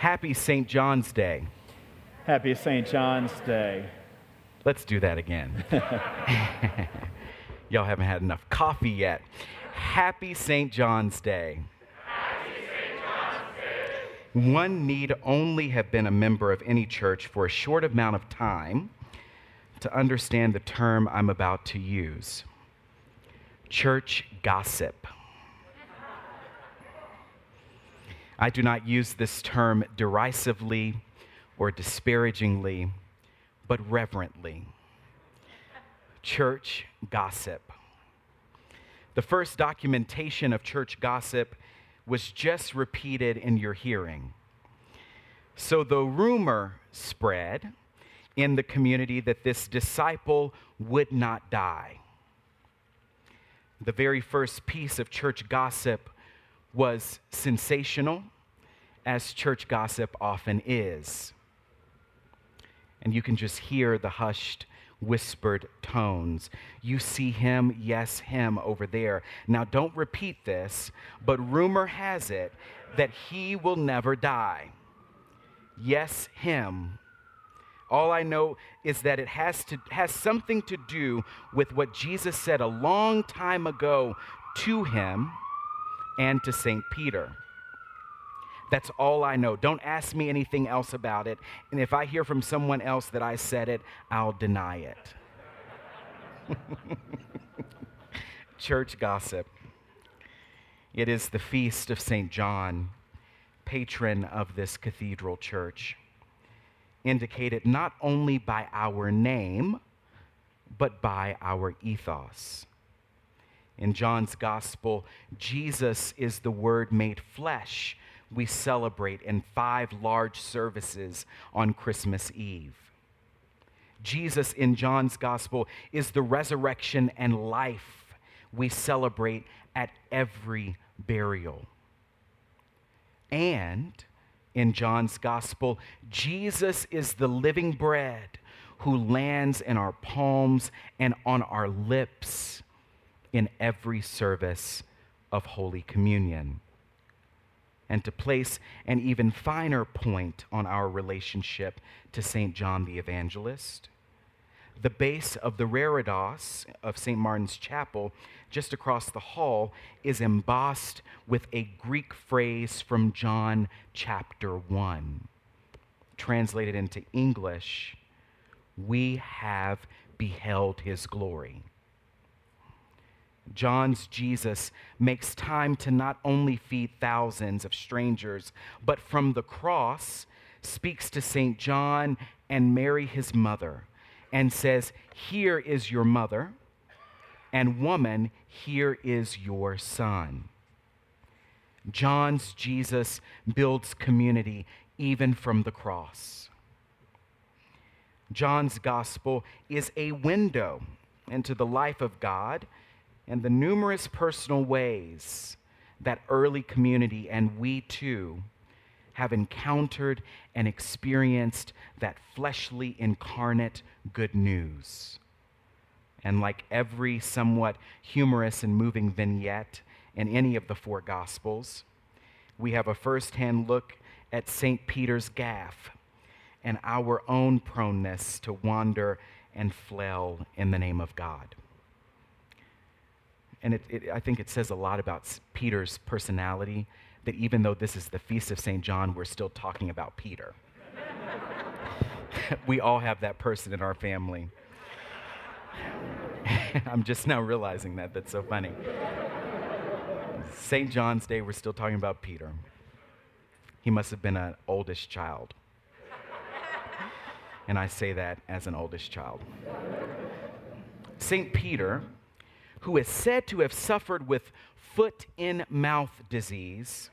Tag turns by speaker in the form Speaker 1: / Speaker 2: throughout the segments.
Speaker 1: Happy St. John's Day.
Speaker 2: Happy St. John's Day.
Speaker 1: Let's do that again. Y'all haven't had enough coffee yet. Happy St. John's Day. One need only have been a member of any church for a short amount of time to understand the term I'm about to use church gossip. I do not use this term derisively or disparagingly, but reverently. Church gossip. The first documentation of church gossip was just repeated in your hearing. So the rumor spread in the community that this disciple would not die. The very first piece of church gossip was sensational, as church gossip often is. And you can just hear the hushed, whispered tones. You see him, yes, him over there. Now, don't repeat this, but rumor has it that he will never die. Yes, him all I know is that it has, to, has something to do with what Jesus said a long time ago to him and to St. Peter. That's all I know. Don't ask me anything else about it. And if I hear from someone else that I said it, I'll deny it. Church gossip. It is the feast of St. John, patron of this cathedral church indicated not only by our name, but by our ethos. In John's gospel, Jesus is the Word made flesh we celebrate in five large services on Christmas Eve. Jesus in John's gospel is the resurrection and life we celebrate at every burial. And in John's gospel, Jesus is the living bread who lands in our palms and on our lips in every service of Holy Communion. And to place an even finer point on our relationship to St. John the Evangelist, the base of the reredos of St. Martin's Chapel, just across the hall, is embossed with a Greek phrase from John chapter 1. Translated into English, we have beheld his glory. John's Jesus makes time to not only feed thousands of strangers, but from the cross speaks to St. John and Mary, his mother and says, Here is your mother, and woman, here is your son. John's Jesus builds community even from the cross. John's gospel is a window into the life of God and the numerous personal ways that early community and we too have encountered and experienced that fleshly incarnate good news. And like every somewhat humorous and moving vignette in any of the four Gospels, we have a firsthand look at St. Peter's gaffe and our own proneness to wander and flail in the name of God. And it, it, I think it says a lot about Peter's personality that even though this is the feast of St. John, we're still talking about Peter. we all have that person in our family. I'm just now realizing that. That's so funny. St. John's Day, we're still talking about Peter. He must have been an oldest child. And I say that as an oldest child. St. Peter, who is said to have suffered with foot in mouth disease,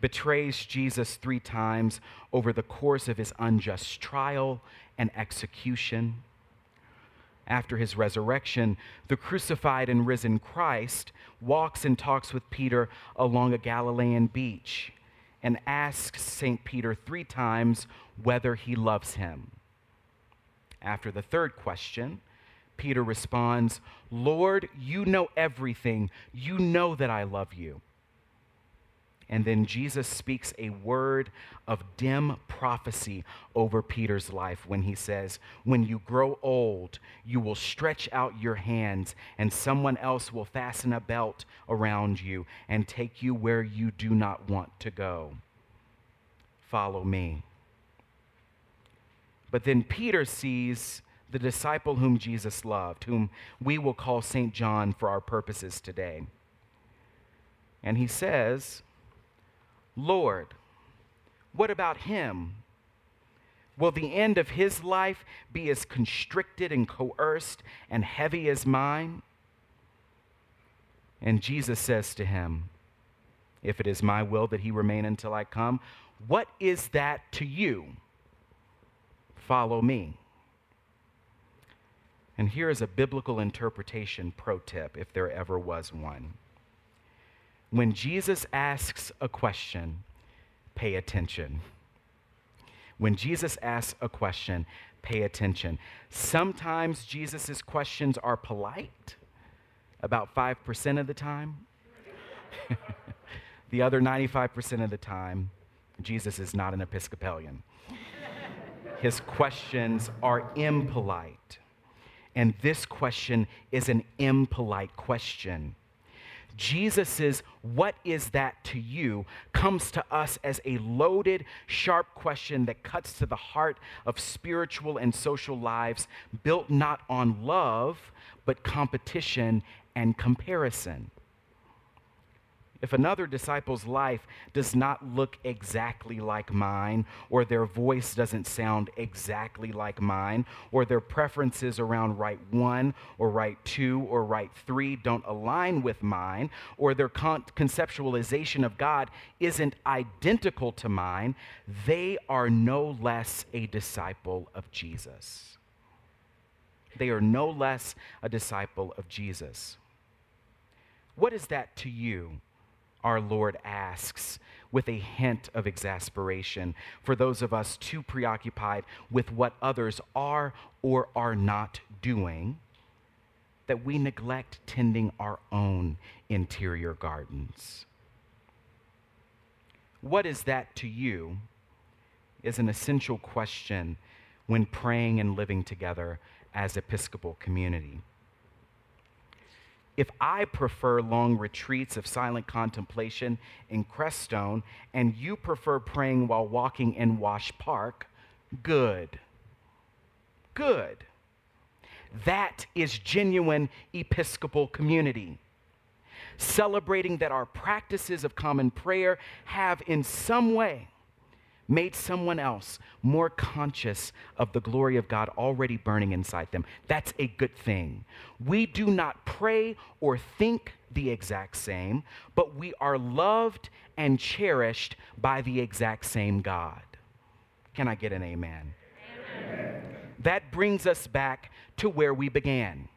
Speaker 1: betrays Jesus three times over the course of his unjust trial and execution. After his resurrection, the crucified and risen Christ walks and talks with Peter along a Galilean beach and asks St. Peter three times whether he loves him. After the third question, Peter responds, Lord, you know everything. You know that I love you. And then Jesus speaks a word of dim prophecy over Peter's life when he says, When you grow old, you will stretch out your hands, and someone else will fasten a belt around you and take you where you do not want to go. Follow me. But then Peter sees the disciple whom Jesus loved, whom we will call St. John for our purposes today. And he says, Lord, what about him? Will the end of his life be as constricted and coerced and heavy as mine? And Jesus says to him, If it is my will that he remain until I come, what is that to you? Follow me. And here is a biblical interpretation pro tip, if there ever was one. When Jesus asks a question, pay attention. When Jesus asks a question, pay attention. Sometimes Jesus' questions are polite, about 5% of the time. the other 95% of the time, Jesus is not an Episcopalian. His questions are impolite. And this question is an impolite question. Jesus's what is that to you comes to us as a loaded, sharp question that cuts to the heart of spiritual and social lives built not on love, but competition and comparison. If another disciple's life does not look exactly like mine, or their voice doesn't sound exactly like mine, or their preferences around rite one or rite two or rite three don't align with mine, or their con- conceptualization of God isn't identical to mine, they are no less a disciple of Jesus. They are no less a disciple of Jesus. What is that to you? Our Lord asks with a hint of exasperation for those of us too preoccupied with what others are or are not doing that we neglect tending our own interior gardens. What is that to you is an essential question when praying and living together as Episcopal community if I prefer long retreats of silent contemplation in Crestone and you prefer praying while walking in Wash Park, good. Good. That is genuine Episcopal community. Celebrating that our practices of common prayer have in some way made someone else more conscious of the glory of God already burning inside them. That's a good thing. We do not pray or think the exact same, but we are loved and cherished by the exact same God. Can I get an amen? amen. That brings us back to where we began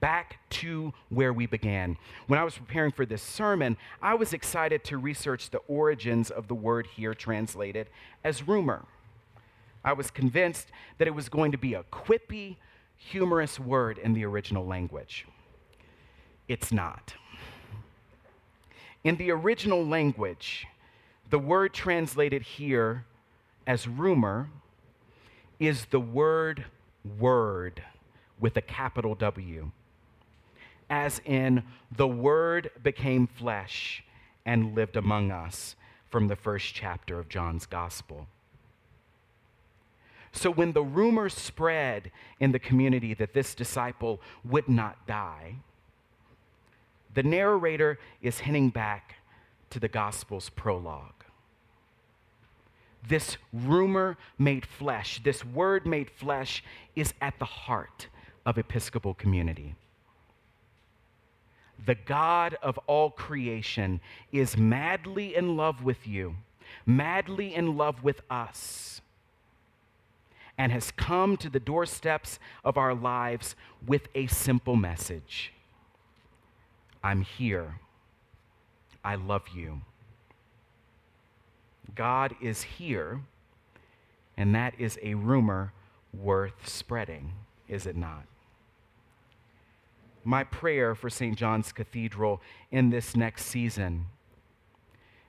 Speaker 1: back to where we began. When I was preparing for this sermon, I was excited to research the origins of the word here translated as rumor. I was convinced that it was going to be a quippy, humorous word in the original language. It's not. In the original language, the word translated here as rumor is the word word with a capital W as in the Word became flesh and lived among us from the first chapter of John's Gospel. So when the rumor spread in the community that this disciple would not die, the narrator is hinting back to the Gospel's prologue. This rumor made flesh, this word made flesh, is at the heart of Episcopal community the God of all creation, is madly in love with you, madly in love with us, and has come to the doorsteps of our lives with a simple message I'm here. I love you. God is here, and that is a rumor worth spreading, is it not? My prayer for St. John's Cathedral in this next season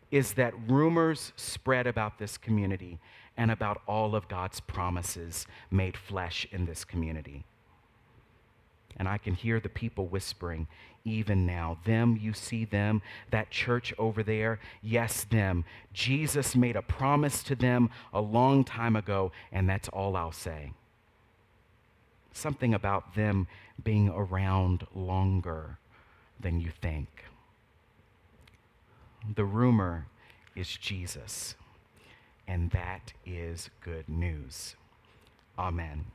Speaker 1: is that rumors spread about this community and about all of God's promises made flesh in this community. And I can hear the people whispering, even now. Them, you see them, that church over there, yes, them. Jesus made a promise to them a long time ago, and that's all I'll say. Something about them being around longer than you think. The rumor is Jesus, and that is good news. Amen.